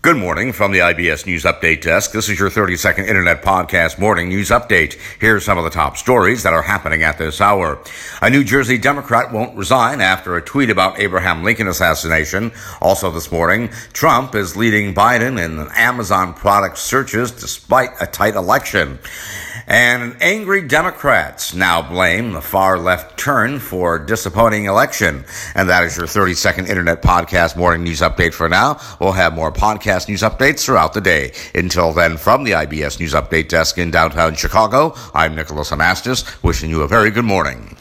Good morning from the IBS News Update Desk. This is your 30 second Internet Podcast Morning News Update. Here's some of the top stories that are happening at this hour. A New Jersey Democrat won't resign after a tweet about Abraham Lincoln assassination. Also this morning, Trump is leading Biden in Amazon product searches despite a tight election. And angry Democrats now blame the far left turn for disappointing election. And that is your 30 second Internet Podcast Morning News Update for now. We'll have more podcast news updates throughout the day. Until then, from the IBS News Update Desk in downtown Chicago, I'm Nicholas Anastas, wishing you a very good morning.